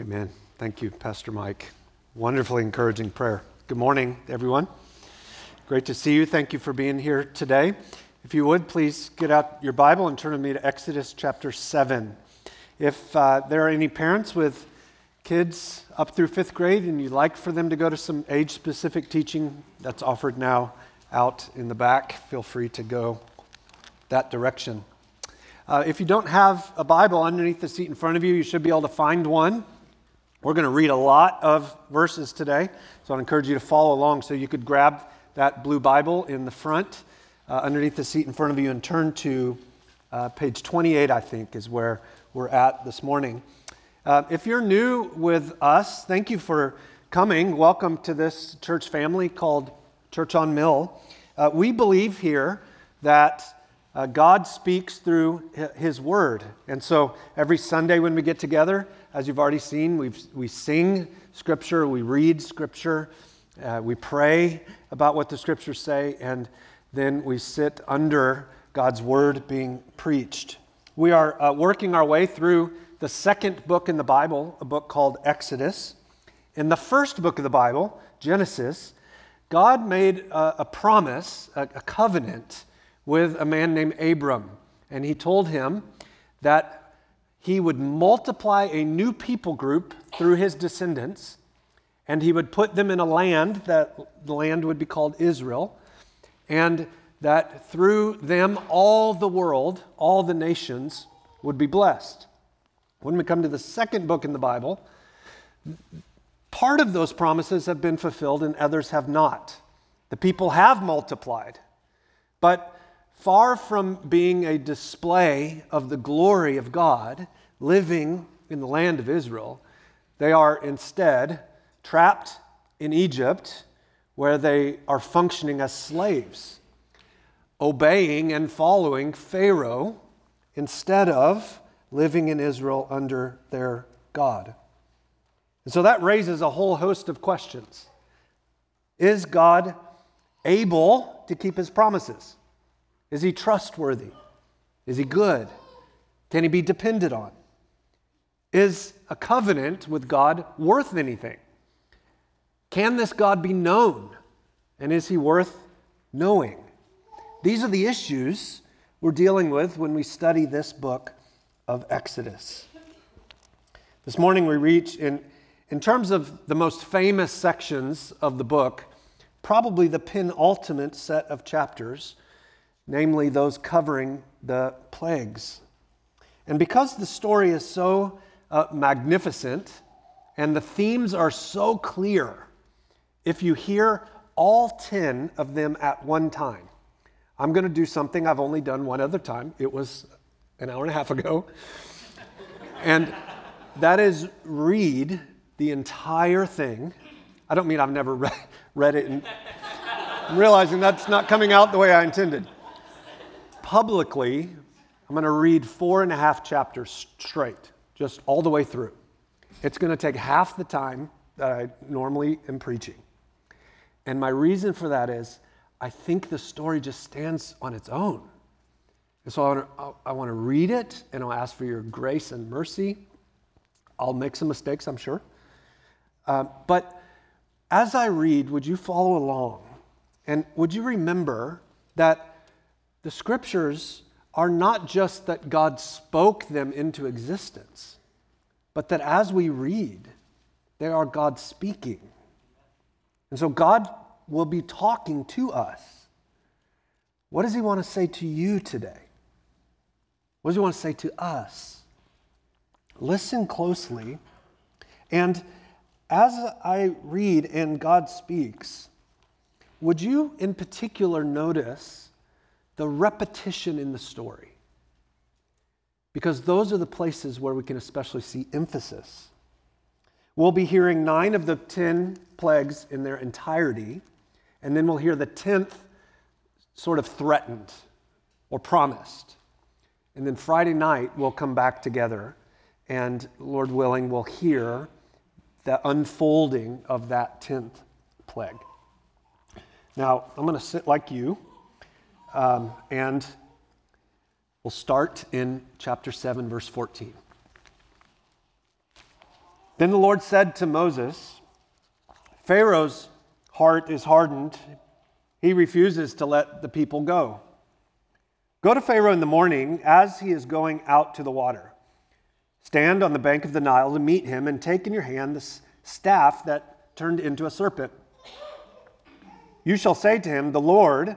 Amen. Thank you, Pastor Mike. Wonderfully encouraging prayer. Good morning, everyone. Great to see you. Thank you for being here today. If you would, please get out your Bible and turn with me to Exodus chapter 7. If uh, there are any parents with kids up through fifth grade and you'd like for them to go to some age specific teaching that's offered now out in the back, feel free to go that direction. Uh, if you don't have a Bible underneath the seat in front of you, you should be able to find one. We're going to read a lot of verses today, so I'd encourage you to follow along so you could grab that blue Bible in the front uh, underneath the seat in front of you and turn to uh, page 28, I think, is where we're at this morning. Uh, if you're new with us, thank you for coming. Welcome to this church family called Church on Mill. Uh, we believe here that uh, God speaks through His Word. And so every Sunday when we get together, as you've already seen, we we sing Scripture, we read Scripture, uh, we pray about what the Scriptures say, and then we sit under God's Word being preached. We are uh, working our way through the second book in the Bible, a book called Exodus. In the first book of the Bible, Genesis, God made a, a promise, a, a covenant with a man named Abram. And he told him that he would multiply a new people group through his descendants, and he would put them in a land that the land would be called Israel, and that through them all the world, all the nations would be blessed. When we come to the second book in the Bible, part of those promises have been fulfilled and others have not. The people have multiplied, but far from being a display of the glory of God living in the land of Israel, they are instead trapped in Egypt where they are functioning as slaves, obeying and following Pharaoh instead of living in Israel under their God. And so that raises a whole host of questions. Is God able to keep his promises? Is he trustworthy? Is he good? Can he be depended on? Is a covenant with God worth anything? Can this God be known? And is he worth knowing? These are the issues we're dealing with when we study this book of Exodus. This morning we reach, in, in terms of the most famous sections of the book, probably the penultimate set of chapters namely those covering the plagues. And because the story is so uh, magnificent and the themes are so clear, if you hear all 10 of them at one time, I'm going to do something I've only done one other time. It was an hour and a half ago. and that is read the entire thing. I don't mean I've never read, read it and I'm realizing that's not coming out the way I intended publicly, I'm going to read four and a half chapters straight, just all the way through. It's going to take half the time that I normally am preaching. And my reason for that is I think the story just stands on its own. And so I want, to, I want to read it and I'll ask for your grace and mercy. I'll make some mistakes, I'm sure. Uh, but as I read, would you follow along? And would you remember that the scriptures are not just that God spoke them into existence, but that as we read, they are God speaking. And so God will be talking to us. What does He want to say to you today? What does He want to say to us? Listen closely. And as I read and God speaks, would you in particular notice the repetition in the story. Because those are the places where we can especially see emphasis. We'll be hearing nine of the 10 plagues in their entirety, and then we'll hear the 10th sort of threatened or promised. And then Friday night, we'll come back together, and Lord willing, we'll hear the unfolding of that 10th plague. Now, I'm going to sit like you. Um, and we'll start in chapter 7, verse 14. Then the Lord said to Moses, Pharaoh's heart is hardened. He refuses to let the people go. Go to Pharaoh in the morning as he is going out to the water. Stand on the bank of the Nile to meet him and take in your hand the staff that turned into a serpent. You shall say to him, The Lord,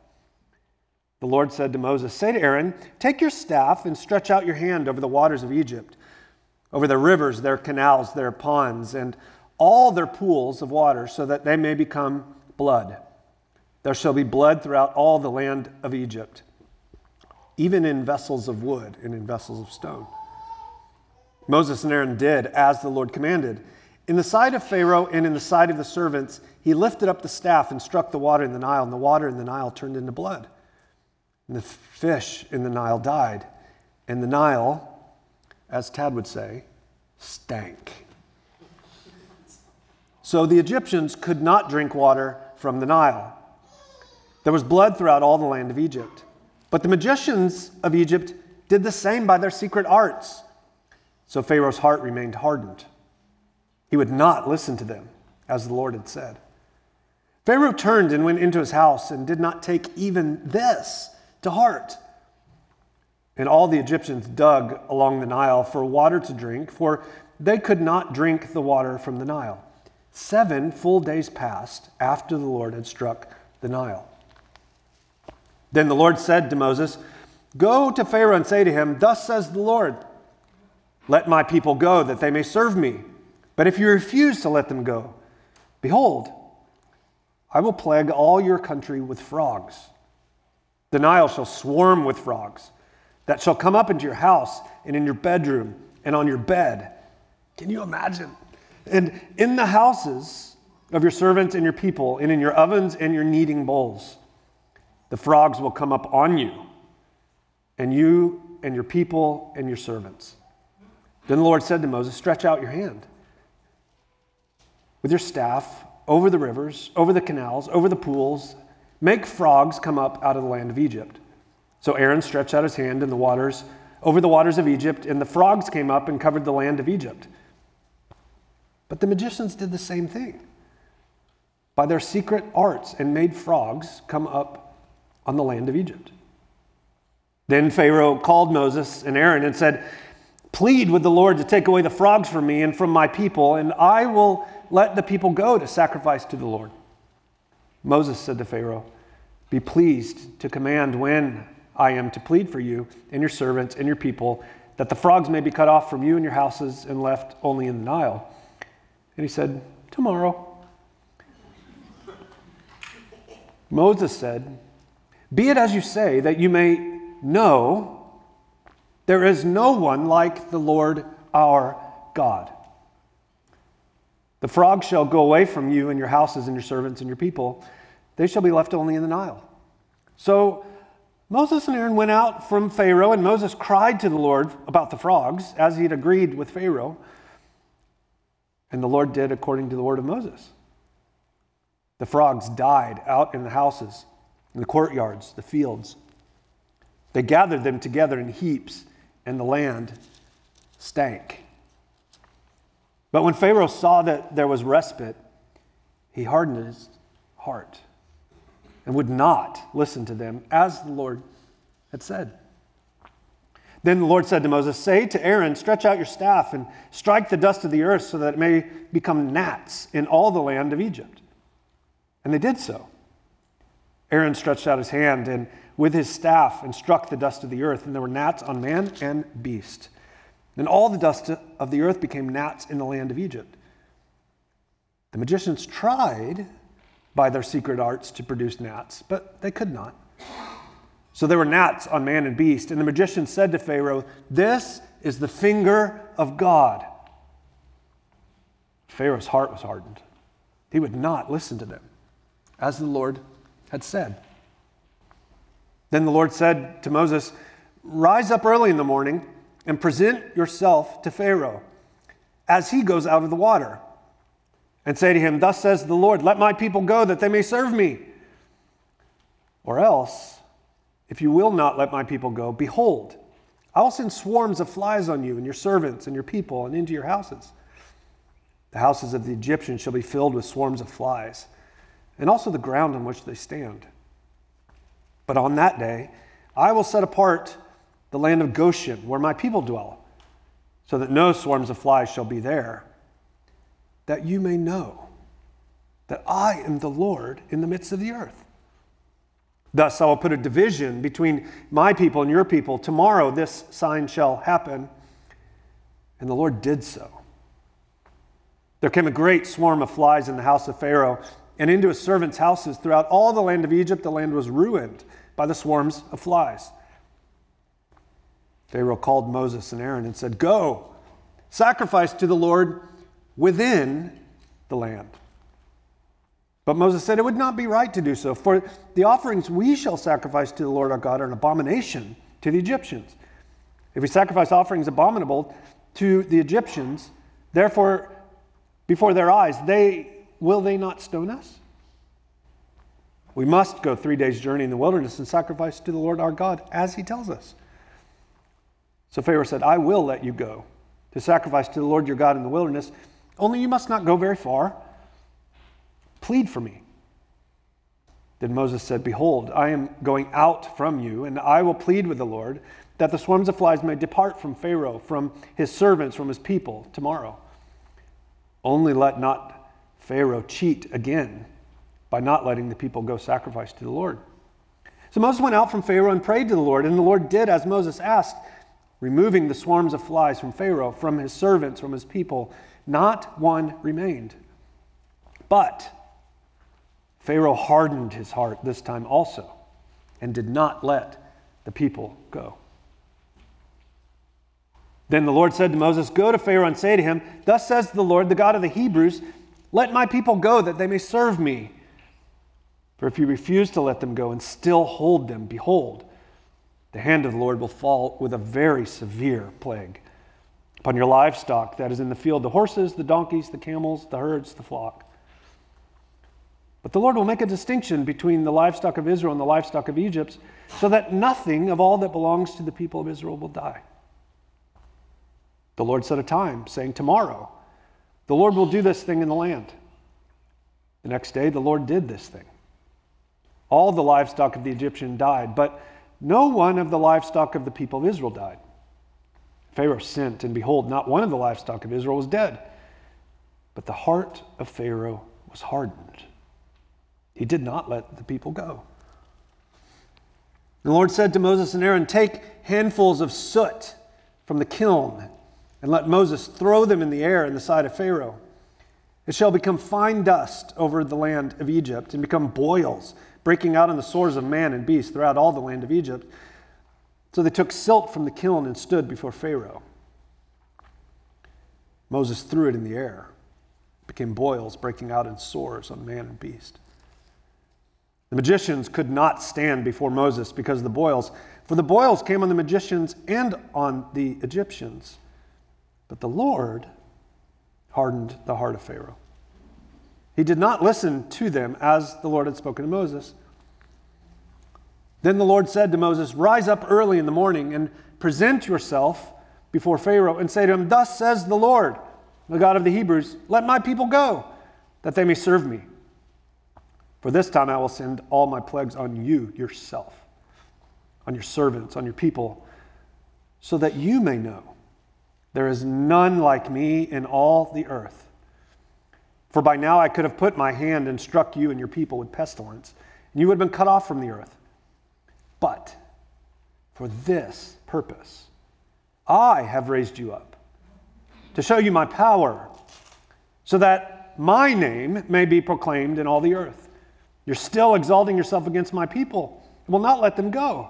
The Lord said to Moses, Say to Aaron, Take your staff and stretch out your hand over the waters of Egypt, over the rivers, their canals, their ponds, and all their pools of water, so that they may become blood. There shall be blood throughout all the land of Egypt, even in vessels of wood and in vessels of stone. Moses and Aaron did as the Lord commanded. In the sight of Pharaoh and in the sight of the servants, he lifted up the staff and struck the water in the Nile, and the water in the Nile turned into blood. And the fish in the Nile died. And the Nile, as Tad would say, stank. So the Egyptians could not drink water from the Nile. There was blood throughout all the land of Egypt. But the magicians of Egypt did the same by their secret arts. So Pharaoh's heart remained hardened. He would not listen to them, as the Lord had said. Pharaoh turned and went into his house and did not take even this to heart. And all the Egyptians dug along the Nile for water to drink, for they could not drink the water from the Nile. Seven full days passed after the Lord had struck the Nile. Then the Lord said to Moses, Go to Pharaoh and say to him, Thus says the Lord, Let my people go, that they may serve me. But if you refuse to let them go, behold, I will plague all your country with frogs. The Nile shall swarm with frogs that shall come up into your house and in your bedroom and on your bed. Can you imagine? And in the houses of your servants and your people, and in your ovens and your kneading bowls, the frogs will come up on you, and you and your people and your servants. Then the Lord said to Moses, Stretch out your hand with your staff over the rivers, over the canals, over the pools Make frogs come up out of the land of Egypt. So Aaron stretched out his hand in the waters, over the waters of Egypt, and the frogs came up and covered the land of Egypt. But the magicians did the same thing by their secret arts and made frogs come up on the land of Egypt. Then Pharaoh called Moses and Aaron and said, Plead with the Lord to take away the frogs from me and from my people, and I will let the people go to sacrifice to the Lord. Moses said to Pharaoh, Be pleased to command when I am to plead for you and your servants and your people, that the frogs may be cut off from you and your houses and left only in the Nile. And he said, Tomorrow. Moses said, Be it as you say, that you may know there is no one like the Lord our God. The frogs shall go away from you and your houses and your servants and your people. They shall be left only in the Nile. So Moses and Aaron went out from Pharaoh, and Moses cried to the Lord about the frogs, as he had agreed with Pharaoh. And the Lord did according to the word of Moses. The frogs died out in the houses, in the courtyards, the fields. They gathered them together in heaps, and the land stank. But when Pharaoh saw that there was respite, he hardened his heart and would not listen to them, as the Lord had said. Then the Lord said to Moses, Say to Aaron, Stretch out your staff and strike the dust of the earth so that it may become gnats in all the land of Egypt. And they did so. Aaron stretched out his hand and with his staff and struck the dust of the earth, and there were gnats on man and beast. And all the dust of the earth became gnats in the land of Egypt. The magicians tried by their secret arts to produce gnats, but they could not. So there were gnats on man and beast. And the magician said to Pharaoh, This is the finger of God. Pharaoh's heart was hardened. He would not listen to them, as the Lord had said. Then the Lord said to Moses, Rise up early in the morning and present yourself to Pharaoh as he goes out of the water, and say to him, Thus says the Lord, Let my people go that they may serve me. Or else, if you will not let my people go, behold, I will send swarms of flies on you and your servants and your people and into your houses. The houses of the Egyptians shall be filled with swarms of flies, and also the ground on which they stand. But on that day, I will set apart the land of Goshen, where my people dwell, so that no swarms of flies shall be there, that you may know that I am the Lord in the midst of the earth. Thus, I will put a division between my people and your people. Tomorrow, this sign shall happen. And the Lord did so. There came a great swarm of flies in the house of Pharaoh and into his servants' houses. Throughout all the land of Egypt, the land was ruined by the swarms of flies. Pharaoh called Moses and Aaron and said, Go, sacrifice to the Lord within the land. But Moses said it would not be right to do so, for the offerings we shall sacrifice to the Lord our God are an abomination to the Egyptians. If we sacrifice offerings abominable to the Egyptians, therefore, before their eyes, they will they not stone us? We must go three days' journey in the wilderness and sacrifice to the Lord our God as he tells us. So Pharaoh said, I will let you go to sacrifice to the Lord your God in the wilderness, only you must not go very far. Plead for me. Then Moses said, Behold, I am going out from you, and I will plead with the Lord that the swarms of flies may depart from Pharaoh, from his servants, from his people tomorrow. Only let not Pharaoh cheat again by not letting the people go sacrifice to the Lord. So Moses went out from Pharaoh and prayed to the Lord, and the Lord did as Moses asked, removing the swarms of flies from Pharaoh, from his servants, from his people. Not one remained. But Pharaoh hardened his heart this time also and did not let the people go. Then the Lord said to Moses, Go to Pharaoh and say to him, Thus says the Lord, the God of the Hebrews, let my people go that they may serve me. For if you refuse to let them go and still hold them, behold, the hand of the Lord will fall with a very severe plague upon your livestock that is in the field the horses, the donkeys, the camels, the herds, the flock. But the Lord will make a distinction between the livestock of Israel and the livestock of Egypt, so that nothing of all that belongs to the people of Israel will die. The Lord set a time, saying, Tomorrow, the Lord will do this thing in the land. The next day, the Lord did this thing. All the livestock of the Egyptian died, but no one of the livestock of the people of Israel died. Pharaoh sent, and behold, not one of the livestock of Israel was dead. But the heart of Pharaoh was hardened he did not let the people go. The Lord said to Moses and Aaron, Take handfuls of soot from the kiln and let Moses throw them in the air in the sight of Pharaoh. It shall become fine dust over the land of Egypt and become boils, breaking out in the sores of man and beast throughout all the land of Egypt. So they took silt from the kiln and stood before Pharaoh. Moses threw it in the air. It became boils, breaking out in sores on man and beast. The magicians could not stand before Moses because of the boils, for the boils came on the magicians and on the Egyptians. But the Lord hardened the heart of Pharaoh. He did not listen to them as the Lord had spoken to Moses. Then the Lord said to Moses, Rise up early in the morning and present yourself before Pharaoh and say to him, Thus says the Lord, the God of the Hebrews, Let my people go, that they may serve me. For this time I will send all my plagues on you yourself, on your servants, on your people, so that you may know there is none like me in all the earth. For by now I could have put my hand and struck you and your people with pestilence, and you would have been cut off from the earth. But for this purpose, I have raised you up to show you my power, so that my name may be proclaimed in all the earth. You're still exalting yourself against my people and will not let them go.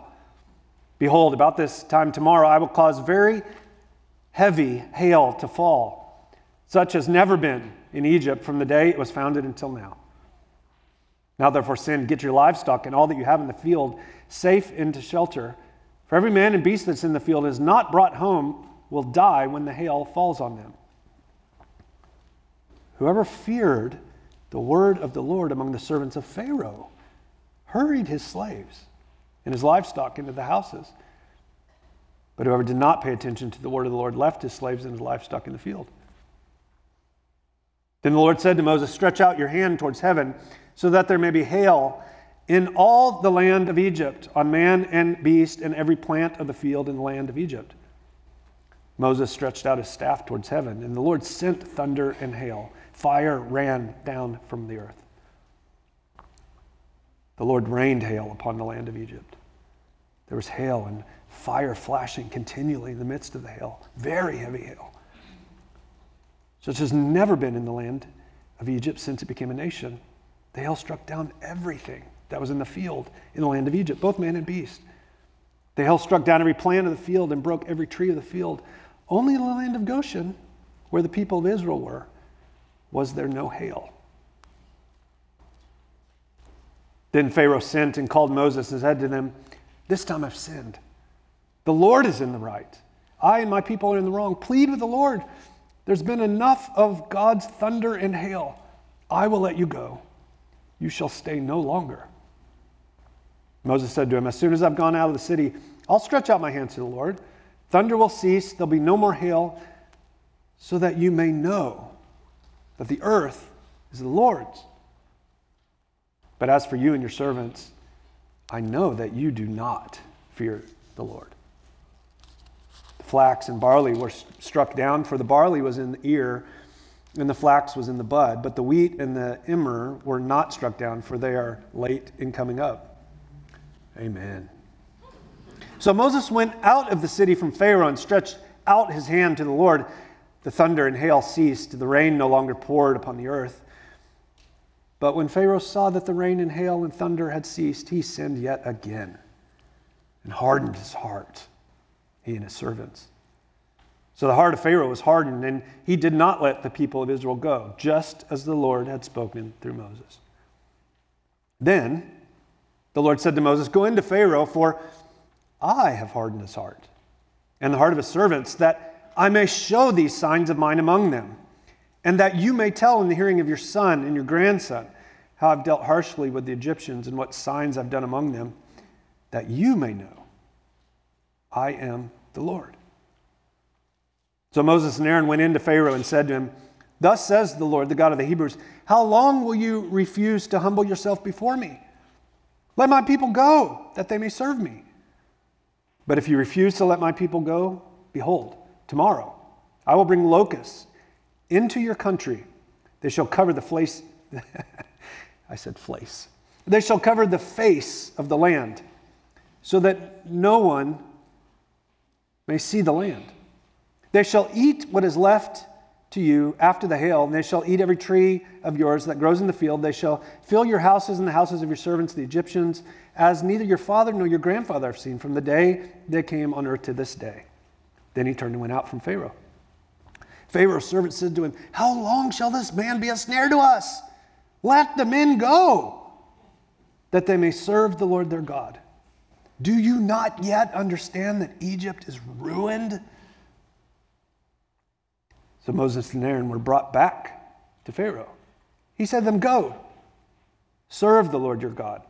Behold, about this time tomorrow, I will cause very heavy hail to fall, such as never been in Egypt from the day it was founded until now. Now, therefore, send, get your livestock and all that you have in the field safe into shelter. For every man and beast that's in the field is not brought home will die when the hail falls on them. Whoever feared the word of the Lord among the servants of Pharaoh hurried his slaves and his livestock into the houses. But whoever did not pay attention to the word of the Lord left his slaves and his livestock in the field. Then the Lord said to Moses, Stretch out your hand towards heaven so that there may be hail in all the land of Egypt, on man and beast, and every plant of the field in the land of Egypt. Moses stretched out his staff towards heaven, and the Lord sent thunder and hail. Fire ran down from the earth. The Lord rained hail upon the land of Egypt. There was hail and fire flashing continually in the midst of the hail, very heavy hail, such as never been in the land of Egypt since it became a nation. The hail struck down everything that was in the field in the land of Egypt, both man and beast. The hail struck down every plant of the field and broke every tree of the field. Only in the land of Goshen, where the people of Israel were, was there no hail. Then Pharaoh sent and called Moses and said to them, This time I've sinned. The Lord is in the right. I and my people are in the wrong. Plead with the Lord. There's been enough of God's thunder and hail. I will let you go you shall stay no longer. Moses said to him, As soon as I've gone out of the city, I'll stretch out my hands to the Lord. Thunder will cease, there'll be no more hail, so that you may know that the earth is the Lord's. But as for you and your servants, I know that you do not fear the Lord. Flax and barley were struck down, for the barley was in the ear and the flax was in the bud, but the wheat and the emmer were not struck down, for they are late in coming up. Amen. So Moses went out of the city from Pharaoh and stretched out his hand to the Lord. The thunder and hail ceased, the rain no longer poured upon the earth. But when Pharaoh saw that the rain and hail and thunder had ceased, he sinned yet again and hardened his heart, he and his servants. So the heart of Pharaoh was hardened, and he did not let the people of Israel go, just as the Lord had spoken through Moses. Then the Lord said to Moses, Go into Pharaoh, for I have hardened his heart and the heart of his servants, that I may show these signs of mine among them, and that you may tell in the hearing of your son and your grandson how I've dealt harshly with the Egyptians and what signs I've done among them, that you may know I am the Lord. So Moses and Aaron went into Pharaoh and said to him, Thus says the Lord, the God of the Hebrews, How long will you refuse to humble yourself before me? Let my people go, that they may serve me. But if you refuse to let my people go, behold, tomorrow I will bring locusts into your country. They shall cover the face. I said face. They shall cover the face of the land, so that no one may see the land. They shall eat what is left to you after the hail, and they shall eat every tree of yours that grows in the field. They shall fill your houses and the houses of your servants, the Egyptians, as neither your father nor your grandfather have seen from the day they came on earth to this day. Then he turned and went out from Pharaoh. Pharaoh's servant said to him, How long shall this man be a snare to us? Let the men go, that they may serve the Lord their God. Do you not yet understand that Egypt is ruined? So Moses and Aaron were brought back to Pharaoh. He said to them, Go, serve the Lord your God.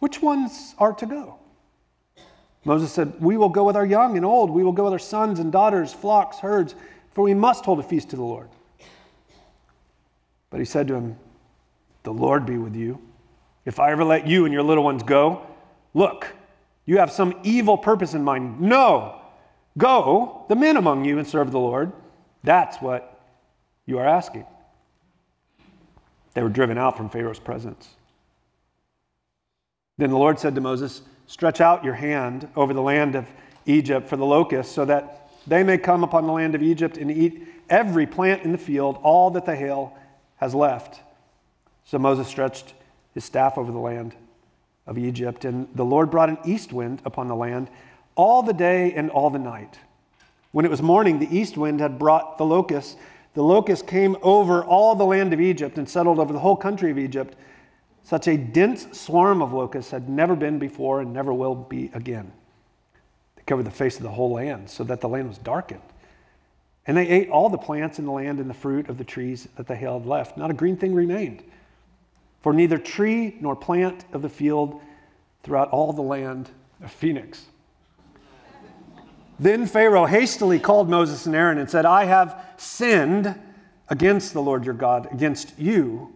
Which ones are to go? Moses said, We will go with our young and old. We will go with our sons and daughters, flocks, herds, for we must hold a feast to the Lord. But he said to him, The Lord be with you. If I ever let you and your little ones go, look, you have some evil purpose in mind. No, go, the men among you, and serve the Lord. That's what you are asking. They were driven out from Pharaoh's presence. Then the Lord said to Moses, Stretch out your hand over the land of Egypt for the locusts, so that they may come upon the land of Egypt and eat every plant in the field, all that the hail has left. So Moses stretched his staff over the land of Egypt, and the Lord brought an east wind upon the land all the day and all the night. When it was morning, the east wind had brought the locusts. the locusts came over all the land of Egypt and settled over the whole country of Egypt. Such a dense swarm of locusts had never been before and never will be again. They covered the face of the whole land so that the land was darkened. And they ate all the plants in the land and the fruit of the trees that they had left. Not a green thing remained. For neither tree nor plant of the field throughout all the land of Phoenix. Then Pharaoh hastily called Moses and Aaron and said, I have sinned against the Lord your God, against you.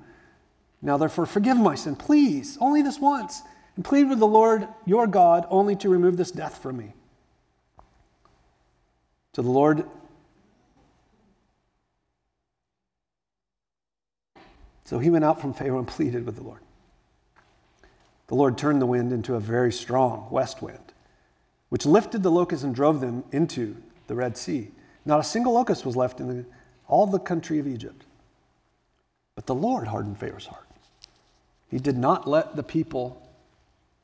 Now, therefore, forgive my sin, please, only this once, and plead with the Lord your God only to remove this death from me. So the Lord So he went out from Pharaoh and pleaded with the Lord. The Lord turned the wind into a very strong west wind, which lifted the locusts and drove them into the Red Sea. Not a single locust was left in the, all the country of Egypt. But the Lord hardened Pharaoh's heart. He did not let the people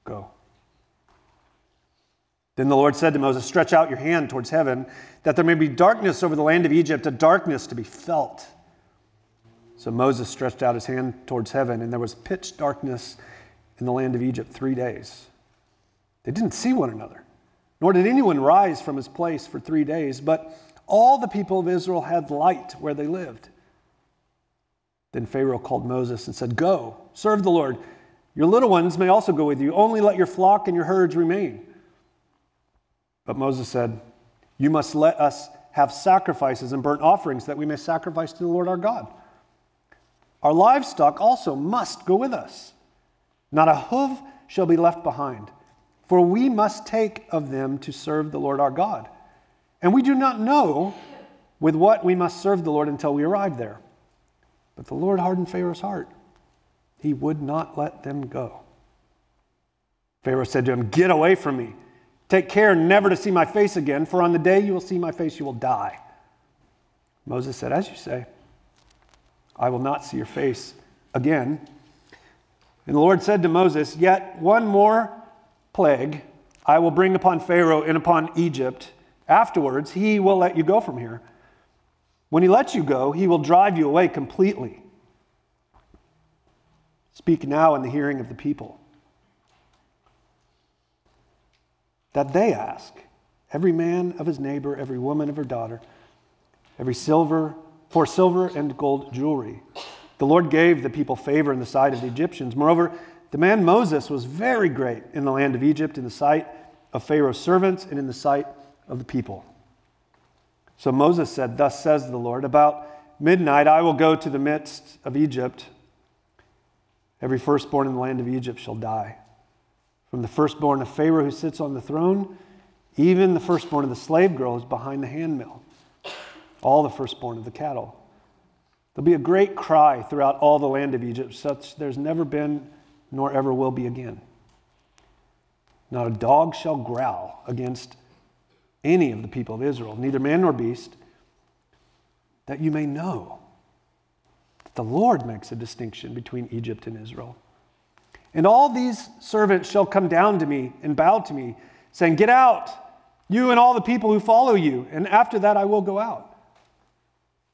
go. Then the Lord said to Moses, Stretch out your hand towards heaven, that there may be darkness over the land of Egypt, a darkness to be felt. So Moses stretched out his hand towards heaven, and there was pitch darkness in the land of Egypt three days. They didn't see one another, nor did anyone rise from his place for three days, but all the people of Israel had light where they lived. Then Pharaoh called Moses and said, Go, serve the Lord. Your little ones may also go with you. Only let your flock and your herds remain. But Moses said, You must let us have sacrifices and burnt offerings that we may sacrifice to the Lord our God. Our livestock also must go with us. Not a hoof shall be left behind, for we must take of them to serve the Lord our God. And we do not know with what we must serve the Lord until we arrive there. But the Lord hardened Pharaoh's heart. He would not let them go. Pharaoh said to him, Get away from me. Take care never to see my face again, for on the day you will see my face, you will die. Moses said, As you say. I will not see your face again. And the Lord said to Moses, Yet one more plague I will bring upon Pharaoh and upon Egypt. Afterwards, he will let you go from here. When he lets you go, he will drive you away completely. Speak now in the hearing of the people. That they ask, every man of his neighbor, every woman of her daughter, every silver for silver and gold jewelry. The Lord gave the people favor in the sight of the Egyptians. Moreover, the man Moses was very great in the land of Egypt, in the sight of Pharaoh's servants, and in the sight of the people. So Moses said, Thus says the Lord, about midnight I will go to the midst of Egypt. Every firstborn in the land of Egypt shall die. From the firstborn of Pharaoh who sits on the throne, even the firstborn of the slave girl behind the handmill all the firstborn of the cattle. There'll be a great cry throughout all the land of Egypt, such there's never been nor ever will be again. Not a dog shall growl against any of the people of Israel, neither man nor beast, that you may know that the Lord makes a distinction between Egypt and Israel. And all these servants shall come down to me and bow to me, saying, Get out, you and all the people who follow you, and after that I will go out.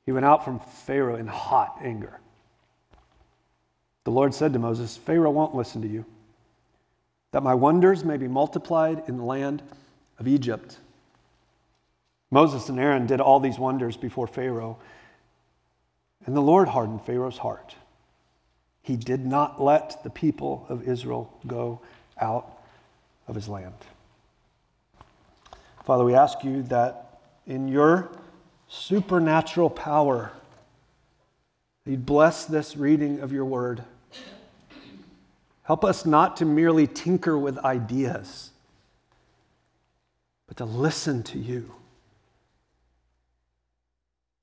He went out from Pharaoh in hot anger. The Lord said to Moses, Pharaoh won't listen to you, that my wonders may be multiplied in the land of Egypt. Moses and Aaron did all these wonders before Pharaoh, and the Lord hardened Pharaoh's heart. He did not let the people of Israel go out of his land. Father, we ask you that in your supernatural power. You'd bless this reading of your word. Help us not to merely tinker with ideas, but to listen to you.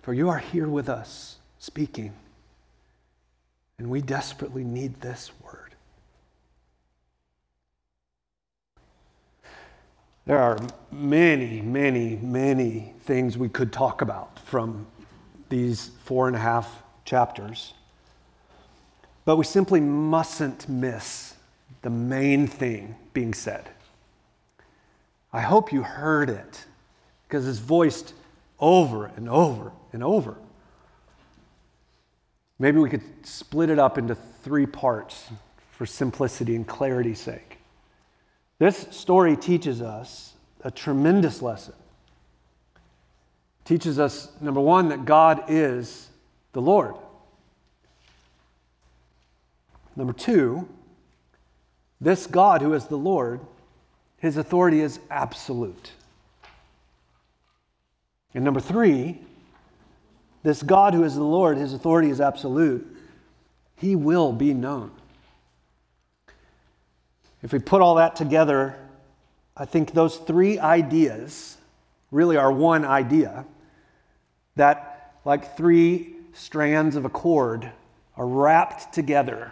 For you are here with us, speaking, and we desperately need this word. There are many, many, many things we could talk about from these four and a half chapters. But we simply mustn't miss the main thing being said. I hope you heard it because it's voiced over and over and over. Maybe we could split it up into three parts for simplicity and clarity's sake. This story teaches us a tremendous lesson. It teaches us, number one, that God is the Lord. Number two, this God who is the Lord, his authority is absolute. And number three, this God who is the Lord, his authority is absolute. He will be known. If we put all that together, I think those three ideas really are one idea that, like three strands of a cord, are wrapped together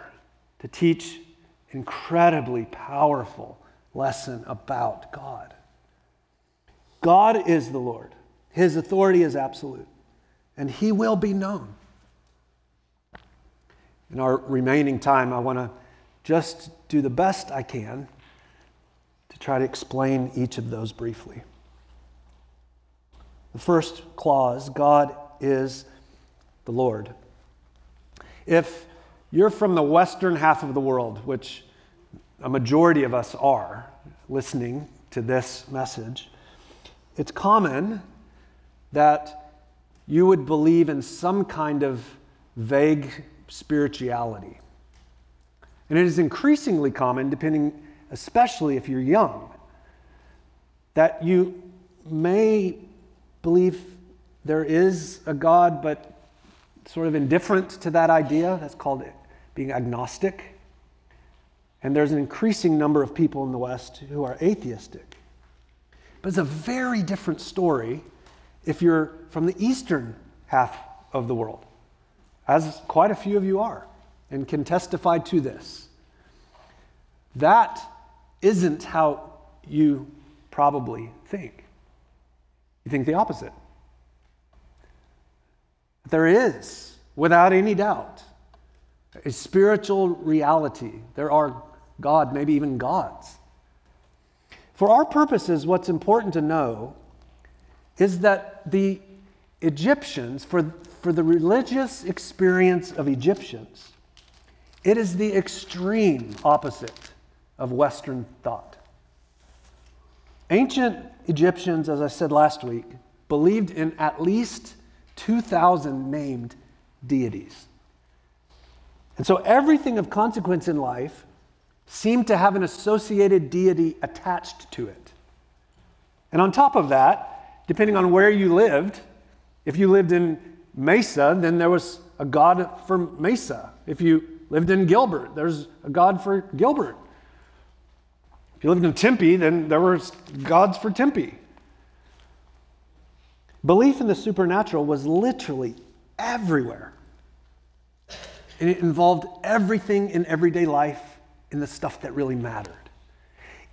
to teach incredibly powerful lesson about God. God is the Lord. His authority is absolute, and he will be known. In our remaining time, I want to just do the best I can to try to explain each of those briefly. The first clause God is the Lord. If you're from the western half of the world, which a majority of us are listening to this message, it's common that you would believe in some kind of vague spirituality. And it is increasingly common, depending, especially if you're young, that you may believe there is a God, but sort of indifferent to that idea. That's called being agnostic. And there's an increasing number of people in the West who are atheistic. But it's a very different story if you're from the eastern half of the world, as quite a few of you are and can testify to this. That isn't how you probably think. You think the opposite. There is, without any doubt, a spiritual reality. There are God, maybe even gods. For our purposes, what's important to know is that the Egyptians, for, for the religious experience of Egyptians, it is the extreme opposite of Western thought. Ancient Egyptians, as I said last week, believed in at least 2,000 named deities. And so everything of consequence in life seemed to have an associated deity attached to it. And on top of that, depending on where you lived, if you lived in Mesa, then there was a god for Mesa. If you lived in Gilbert, there's a god for Gilbert. If you lived in Tempe, then there were gods for Tempe. Belief in the supernatural was literally everywhere. And it involved everything in everyday life in the stuff that really mattered.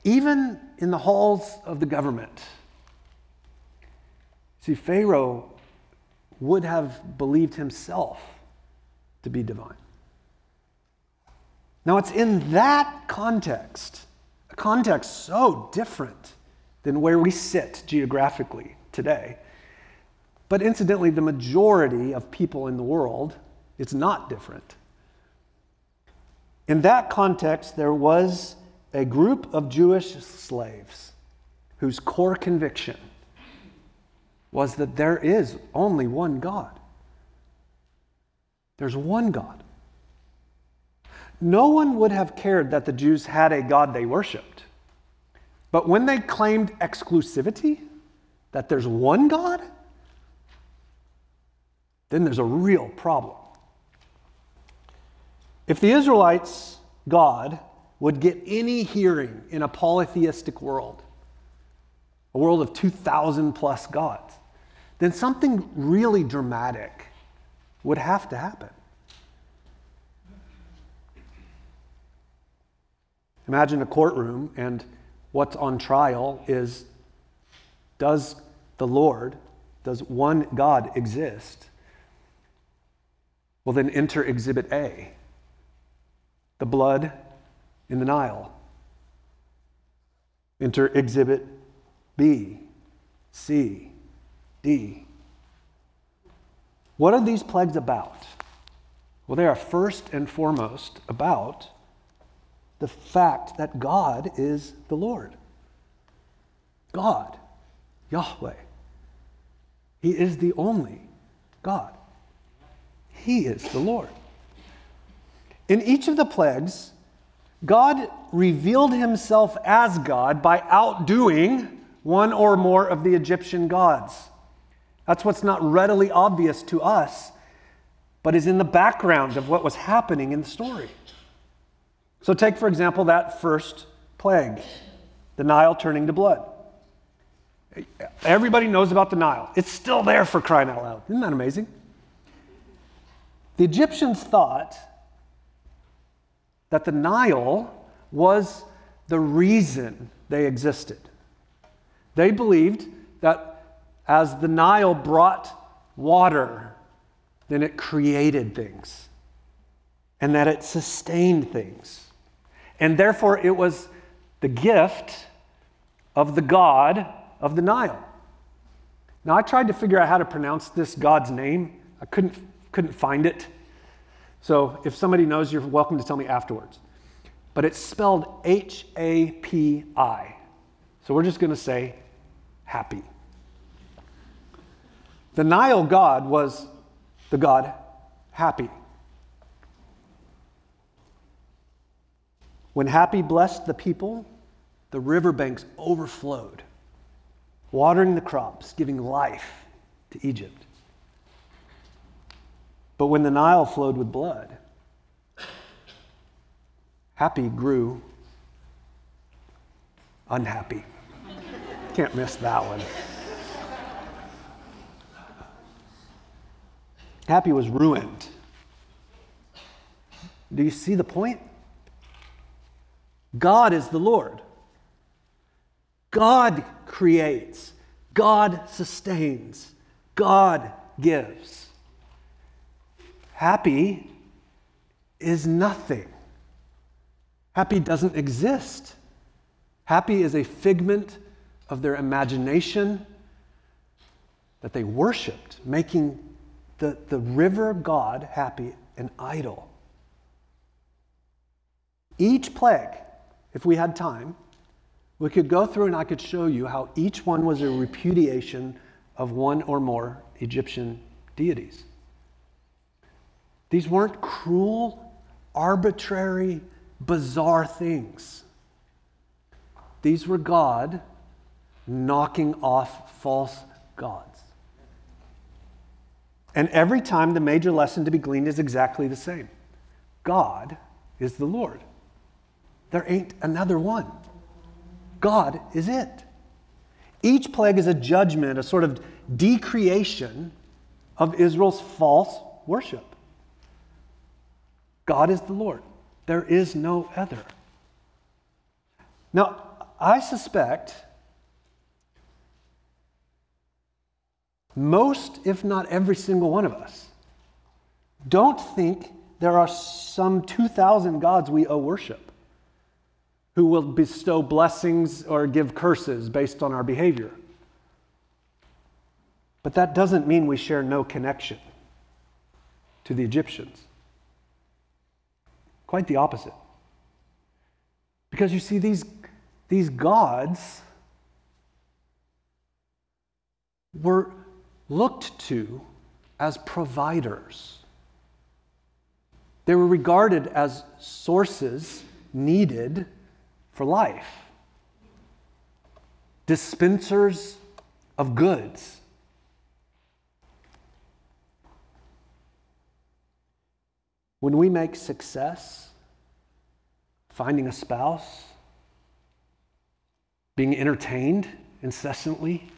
Even in the halls of the government. See, Pharaoh would have believed himself to be divine. Now, it's in that context, a context so different than where we sit geographically today. But incidentally, the majority of people in the world, it's not different. In that context, there was a group of Jewish slaves whose core conviction was that there is only one God. There's one God. No one would have cared that the Jews had a God they worshiped. But when they claimed exclusivity, that there's one God, then there's a real problem. If the Israelites' God would get any hearing in a polytheistic world, a world of 2,000 plus gods, then something really dramatic would have to happen. Imagine a courtroom, and what's on trial is does the Lord, does one God exist? Well, then enter Exhibit A the blood in the Nile. Enter Exhibit B, C, D. What are these plagues about? Well, they are first and foremost about the fact that God is the Lord. God, Yahweh. He is the only God. He is the Lord. In each of the plagues, God revealed himself as God by outdoing one or more of the Egyptian gods. That's what's not readily obvious to us, but is in the background of what was happening in the story. So, take, for example, that first plague the Nile turning to blood. Everybody knows about the Nile. It's still there for crying out loud. Isn't that amazing? The Egyptians thought that the Nile was the reason they existed. They believed that as the Nile brought water, then it created things and that it sustained things. And therefore, it was the gift of the God of the Nile. Now, I tried to figure out how to pronounce this God's name. I couldn't, couldn't find it. So, if somebody knows, you're welcome to tell me afterwards. But it's spelled H A P I. So, we're just going to say happy. The Nile god was the god happy. When Happy blessed the people, the riverbanks overflowed, watering the crops, giving life to Egypt. But when the Nile flowed with blood, Happy grew unhappy. Can't miss that one. Happy was ruined. Do you see the point? God is the Lord. God creates. God sustains. God gives. Happy is nothing. Happy doesn't exist. Happy is a figment of their imagination that they worshiped, making the, the river god happy an idol. Each plague if we had time, we could go through and I could show you how each one was a repudiation of one or more Egyptian deities. These weren't cruel, arbitrary, bizarre things. These were God knocking off false gods. And every time the major lesson to be gleaned is exactly the same God is the Lord. There ain't another one. God is it. Each plague is a judgment, a sort of decreation of Israel's false worship. God is the Lord. There is no other. Now, I suspect most, if not every single one of us, don't think there are some 2,000 gods we owe worship who will bestow blessings or give curses based on our behavior. But that doesn't mean we share no connection to the Egyptians. Quite the opposite. Because you see, these, these gods were looked to as providers. They were regarded as sources needed for life, dispensers of goods. When we make success, finding a spouse, being entertained incessantly,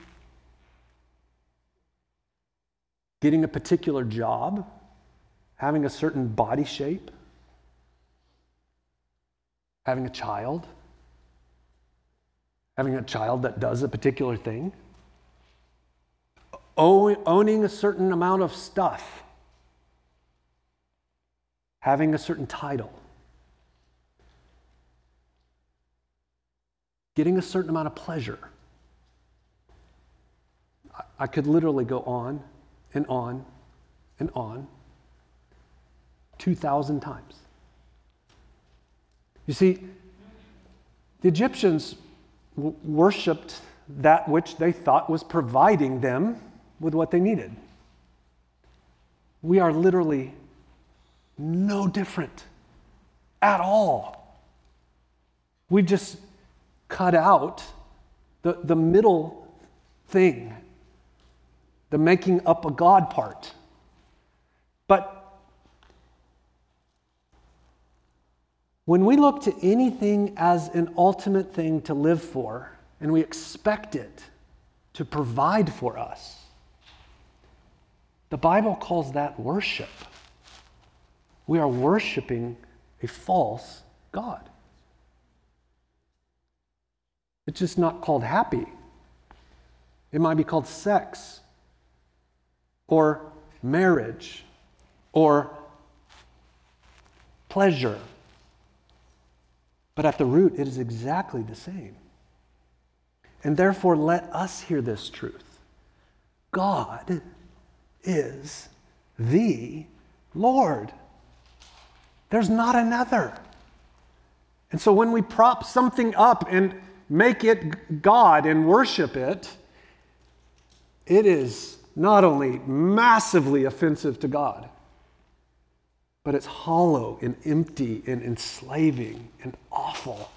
getting a particular job, having a certain body shape, having a child, having a child that does a particular thing, owning a certain amount of stuff, having a certain title, getting a certain amount of pleasure. I could literally go on and on and on. 2,000 times. You see, the Egyptians worshiped that which they thought was providing them with what they needed. We are literally no different at all. We've just cut out the, the middle thing, the making up a God part. But when we look to anything as an ultimate thing to live for, and we expect it to provide for us, the Bible calls that worship. We are worshiping a false God. It's just not called happy. It might be called sex or marriage or pleasure. But at the root, it is exactly the same. And therefore, let us hear this truth God is the Lord. There's not another. And so when we prop something up and make it God and worship it, it is not only massively offensive to God, but it's hollow and empty and enslaving and awful.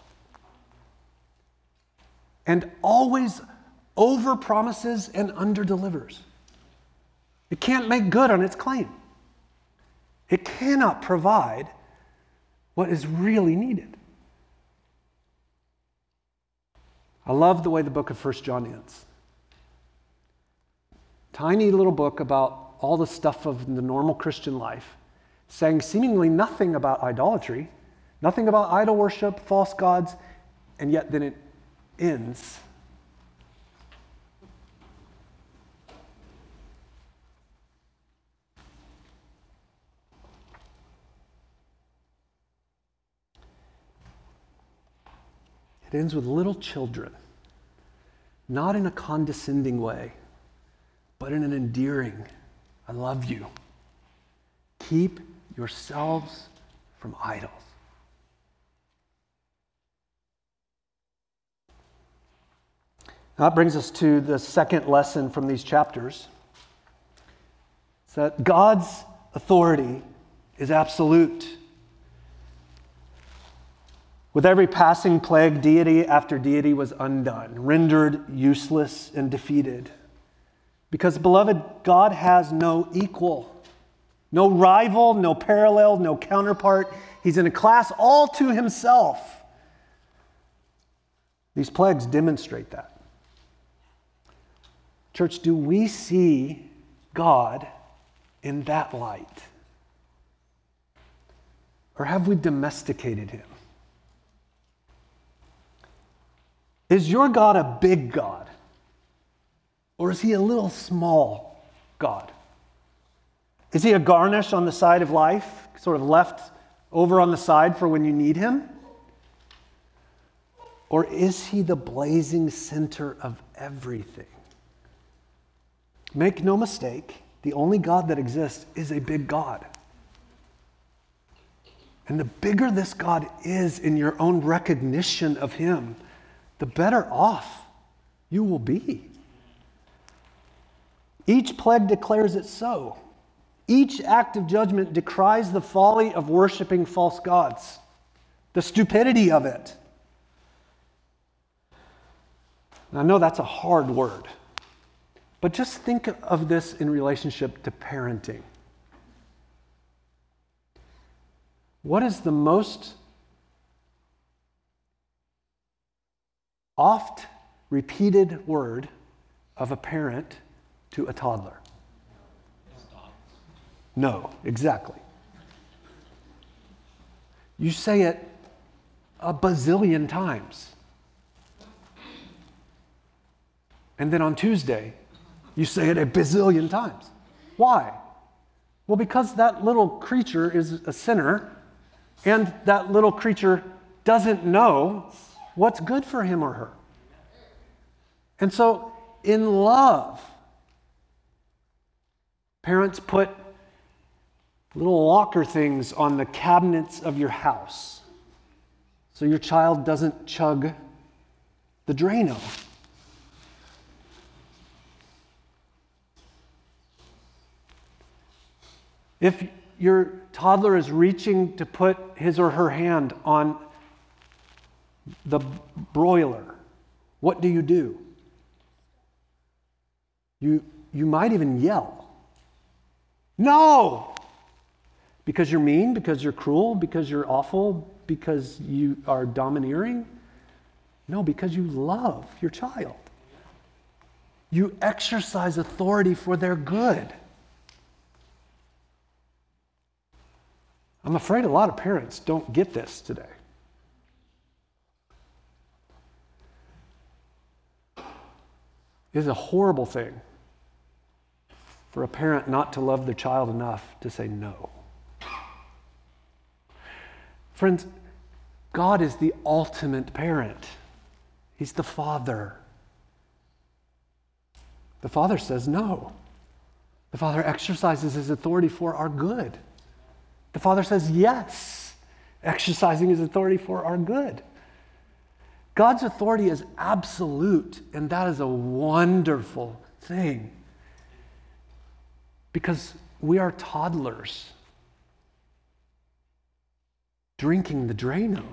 And always over promises and under delivers. It can't make good on its claim. It cannot provide what is really needed. I love the way the book of First John ends. Tiny little book about all the stuff of the normal Christian life, saying seemingly nothing about idolatry, nothing about idol worship, false gods, and yet then it ends It ends with little children, not in a condescending way, but in an endearing, I love you. Keep yourselves from idols. That brings us to the second lesson from these chapters. It's that God's authority is absolute. With every passing plague, deity after deity was undone, rendered useless and defeated. Because, beloved, God has no equal, no rival, no parallel, no counterpart. He's in a class all to himself. These plagues demonstrate that. Church, do we see God in that light? Or have we domesticated him? Is your God a big God? Or is he a little small God? Is he a garnish on the side of life, sort of left over on the side for when you need him? Or is he the blazing center of everything? Make no mistake, the only God that exists is a big God. And the bigger this God is in your own recognition of him, the better off you will be. Each plague declares it so. Each act of judgment decries the folly of worshiping false gods, the stupidity of it. And I know that's a hard word, but just think of this in relationship to parenting. What is the most oft repeated word of a parent to a toddler? No, exactly. You say it a bazillion times. And then on Tuesday, you say it a bazillion times. Why? Well, because that little creature is a sinner, and that little creature doesn't know what's good for him or her. And so, in love, parents put little locker things on the cabinets of your house so your child doesn't chug the Drano. If your toddler is reaching to put his or her hand on the broiler, what do you do? You, you might even yell. No! Because you're mean, because you're cruel, because you're awful, because you are domineering? No, because you love your child. You exercise authority for their good. I'm afraid a lot of parents don't get this today. It is a horrible thing for a parent not to love their child enough to say no. Friends, God is the ultimate parent, He's the Father. The Father says no. The Father exercises His authority for our good. The Father says yes, exercising His authority for our good. God's authority is absolute, and that is a wonderful thing because we are toddlers drinking the Drano.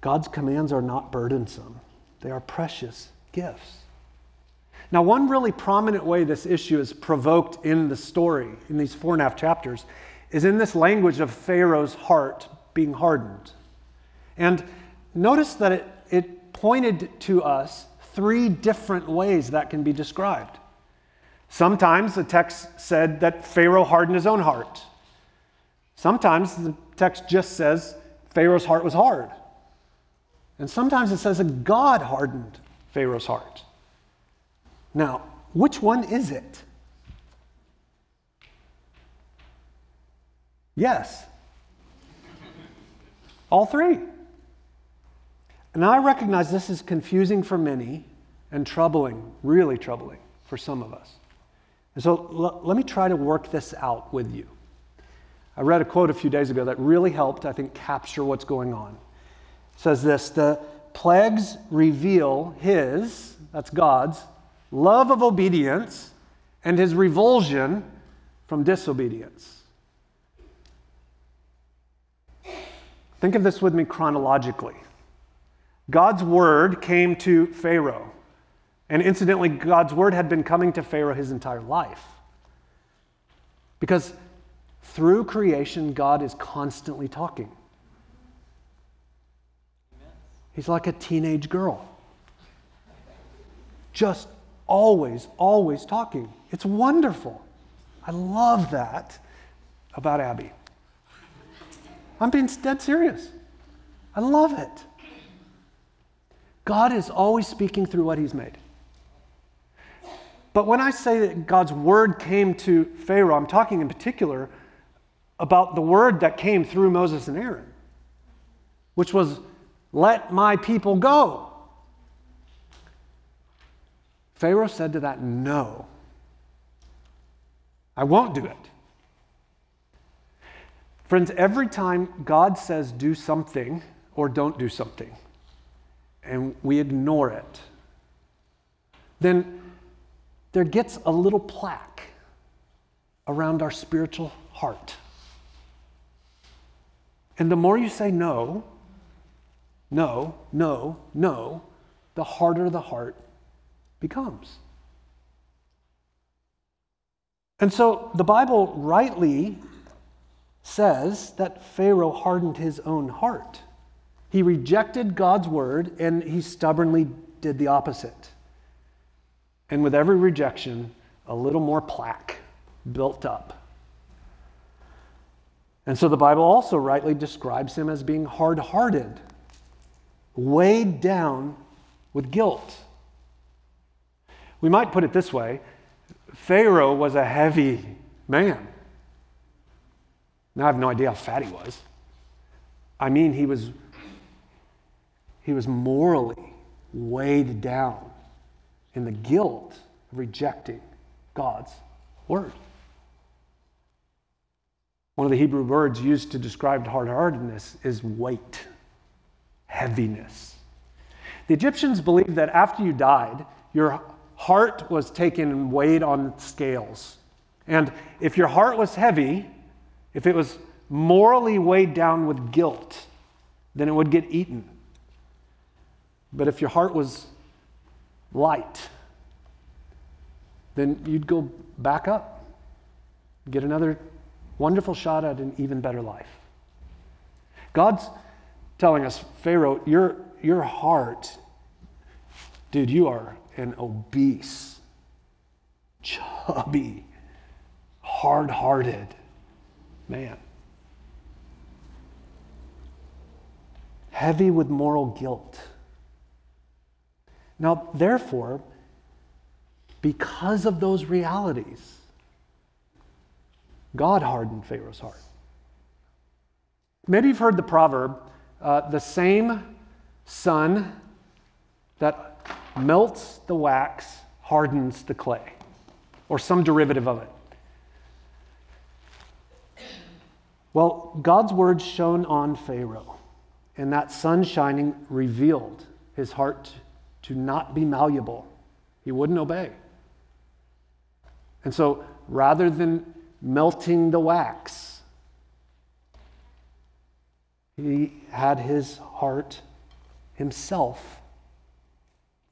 God's commands are not burdensome, they are precious gifts. Now, one really prominent way this issue is provoked in the story, in these four and a half chapters, is in this language of Pharaoh's heart being hardened. And notice that it, it pointed to us three different ways that can be described. Sometimes the text said that Pharaoh hardened his own heart. Sometimes the text just says Pharaoh's heart was hard. And sometimes it says that God hardened Pharaoh's heart. Now, which one is it? Yes. All three. And I recognize this is confusing for many and troubling, really troubling for some of us. And so l- let me try to work this out with you. I read a quote a few days ago that really helped, I think, capture what's going on. It says this The plagues reveal his, that's God's, love of obedience and his revulsion from disobedience. Think of this with me chronologically. God's word came to Pharaoh. And incidentally, God's word had been coming to Pharaoh his entire life. Because through creation, God is constantly talking. He's like a teenage girl. Just always, always talking. It's wonderful. I love that about Abby. I'm being dead serious. I love it. God is always speaking through what he's made. But when I say that God's word came to Pharaoh, I'm talking in particular about the word that came through Moses and Aaron, which was, Let my people go. Pharaoh said to that, No, I won't do it. Friends, every time God says do something or don't do something, and we ignore it, then there gets a little plaque around our spiritual heart. And the more you say no, no, no, no, the harder the heart becomes. And so the Bible rightly says that Pharaoh hardened his own heart. He rejected God's word and he stubbornly did the opposite. And with every rejection, a little more plaque built up. And so the Bible also rightly describes him as being hard hearted, weighed down with guilt. We might put it this way Pharaoh was a heavy man. Now, I have no idea how fat he was. I mean, he was he was morally weighed down in the guilt of rejecting God's word. One of the Hebrew words used to describe hard heartedness is weight, heaviness. The Egyptians believed that after you died, your heart was taken and weighed on scales. And if your heart was heavy, if it was morally weighed down with guilt, then it would get eaten. But if your heart was light, then you'd go back up, get another wonderful shot at an even better life. God's telling us, Pharaoh, your, your heart, dude, you are an obese, chubby, hard hearted man. Heavy with moral guilt. Now, therefore, because of those realities, God hardened Pharaoh's heart. Maybe you've heard the proverb uh, the same sun that melts the wax hardens the clay, or some derivative of it. Well, God's word shone on Pharaoh, and that sun shining revealed his heart to not be malleable. He wouldn't obey. And so rather than melting the wax, he had his heart himself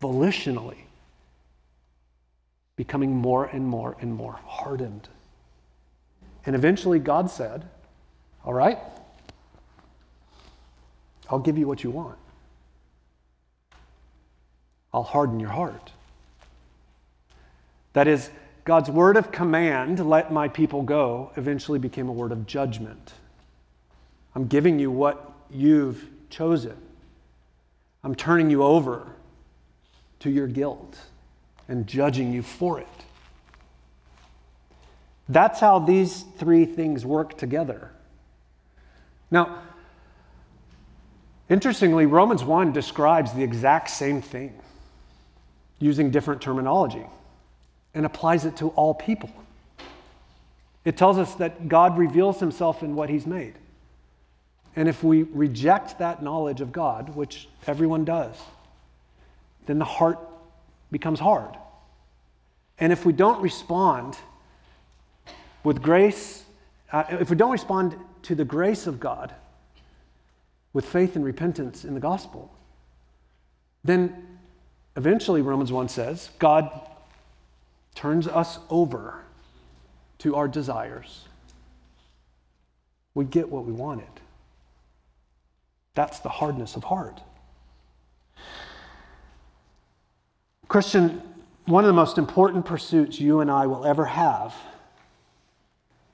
volitionally becoming more and more and more hardened. And eventually God said, All right, I'll give you what you want. I'll harden your heart. That is, God's word of command, let my people go, eventually became a word of judgment. I'm giving you what you've chosen. I'm turning you over to your guilt and judging you for it. That's how these three things work together. Now, interestingly, Romans 1 describes the exact same thing using different terminology and applies it to all people. It tells us that God reveals himself in what he's made. And if we reject that knowledge of God, which everyone does, then the heart becomes hard. And if we don't respond with grace, uh, if we don't respond to the grace of God with faith and repentance in the gospel, then eventually, Romans 1 says, God turns us over to our desires. We get what we wanted. That's the hardness of heart. Christian, one of the most important pursuits you and I will ever have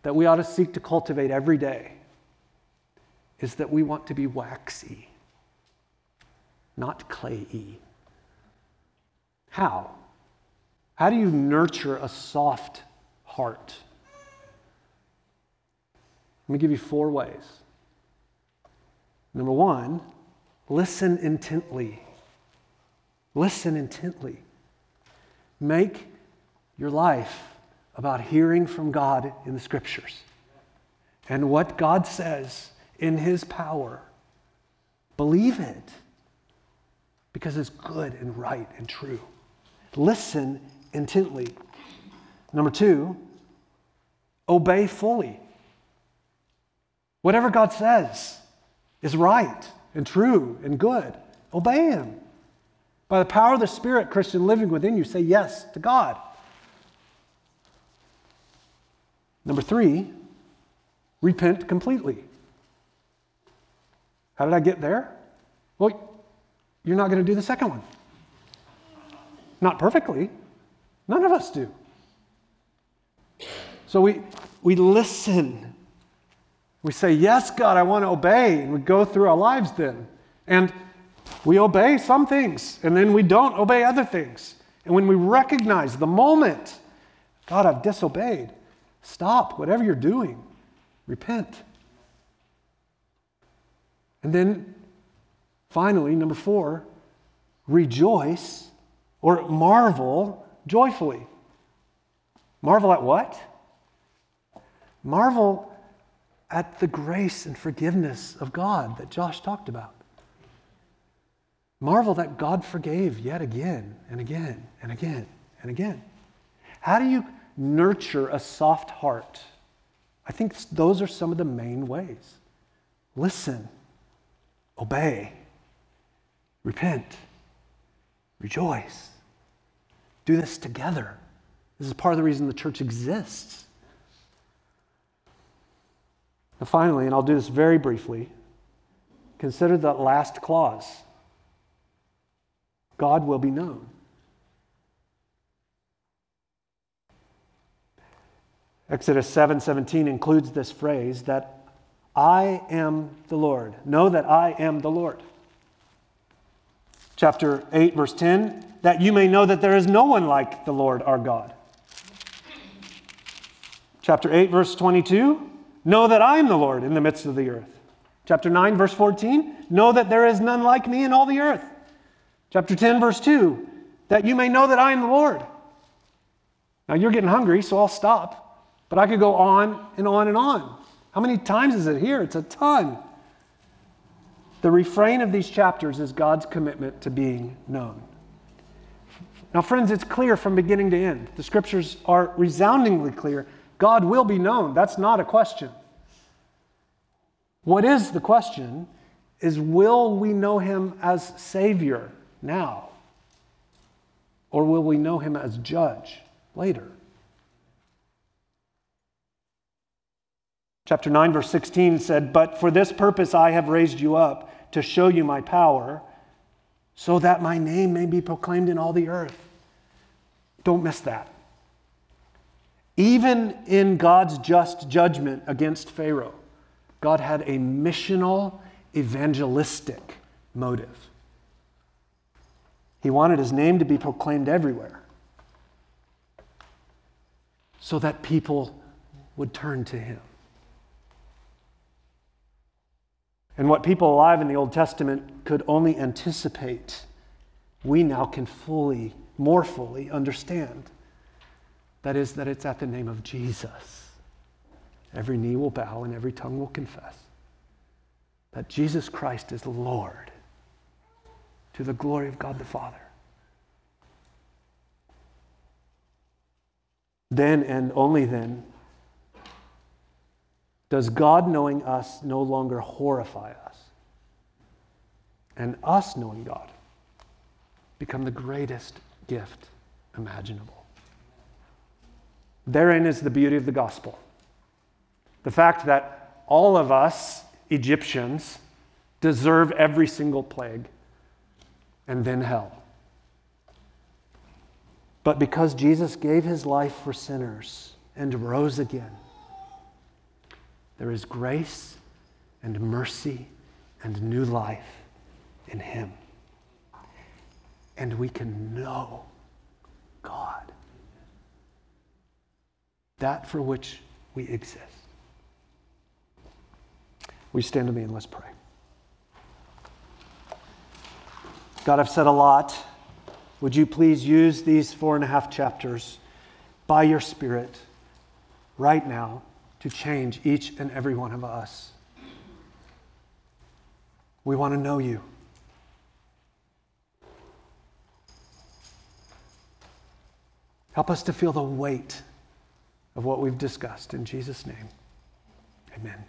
that we ought to seek to cultivate every day is that we want to be waxy, not clayy. How? How do you nurture a soft heart? Let me give you four ways. Number one, listen intently. Listen intently. Make your life about hearing from God in the scriptures and what God says in His power. Believe it because it's good and right and true. Listen intently. Number two, obey fully. Whatever God says is right and true and good, obey Him. By the power of the Spirit, Christian living within you, say yes to God. Number three, repent completely. How did I get there? Well, you're not going to do the second one. Not perfectly. None of us do. So we, we listen. We say, Yes, God, I want to obey. And we go through our lives then. And we obey some things, and then we don't obey other things. And when we recognize the moment, God, I've disobeyed, stop whatever you're doing, repent. And then finally, number four, rejoice or marvel joyfully. Marvel at what? Marvel at the grace and forgiveness of God that Josh talked about. Marvel that God forgave yet again and again and again and again. How do you nurture a soft heart? I think those are some of the main ways. Listen, obey, repent, rejoice. Do this together. This is part of the reason the church exists. And finally, and I'll do this very briefly, consider that last clause God will be known. Exodus 7:17 includes this phrase that I am the Lord. Know that I am the Lord. Chapter 8 verse 10 that you may know that there is no one like the Lord our God. Chapter 8 verse 22 Know that I am the Lord in the midst of the earth. Chapter 9 verse 14 Know that there is none like me in all the earth. Chapter 10 verse 2 That you may know that I am the Lord. Now you're getting hungry, so I'll stop. But I could go on and on and on. How many times is it here? It's a ton. The refrain of these chapters is God's commitment to being known. Now, friends, it's clear from beginning to end. The scriptures are resoundingly clear. God will be known. That's not a question. What is the question is will we know him as Savior now? Or will we know him as judge later? Chapter 9, verse 16 said, But for this purpose I have raised you up to show you my power, so that my name may be proclaimed in all the earth. Don't miss that. Even in God's just judgment against Pharaoh, God had a missional, evangelistic motive. He wanted his name to be proclaimed everywhere so that people would turn to him. And what people alive in the Old Testament could only anticipate, we now can fully, more fully understand. That is, that it's at the name of Jesus. Every knee will bow and every tongue will confess that Jesus Christ is Lord to the glory of God the Father. Then and only then does God knowing us no longer horrify us? And us knowing God become the greatest gift imaginable. Therein is the beauty of the gospel. The fact that all of us, Egyptians, deserve every single plague and then hell. But because Jesus gave his life for sinners and rose again, there is grace and mercy and new life in Him. And we can know God. That for which we exist. We stand to me and let's pray. God, I've said a lot. Would you please use these four and a half chapters by your Spirit right now? To change each and every one of us. We want to know you. Help us to feel the weight of what we've discussed in Jesus' name. Amen.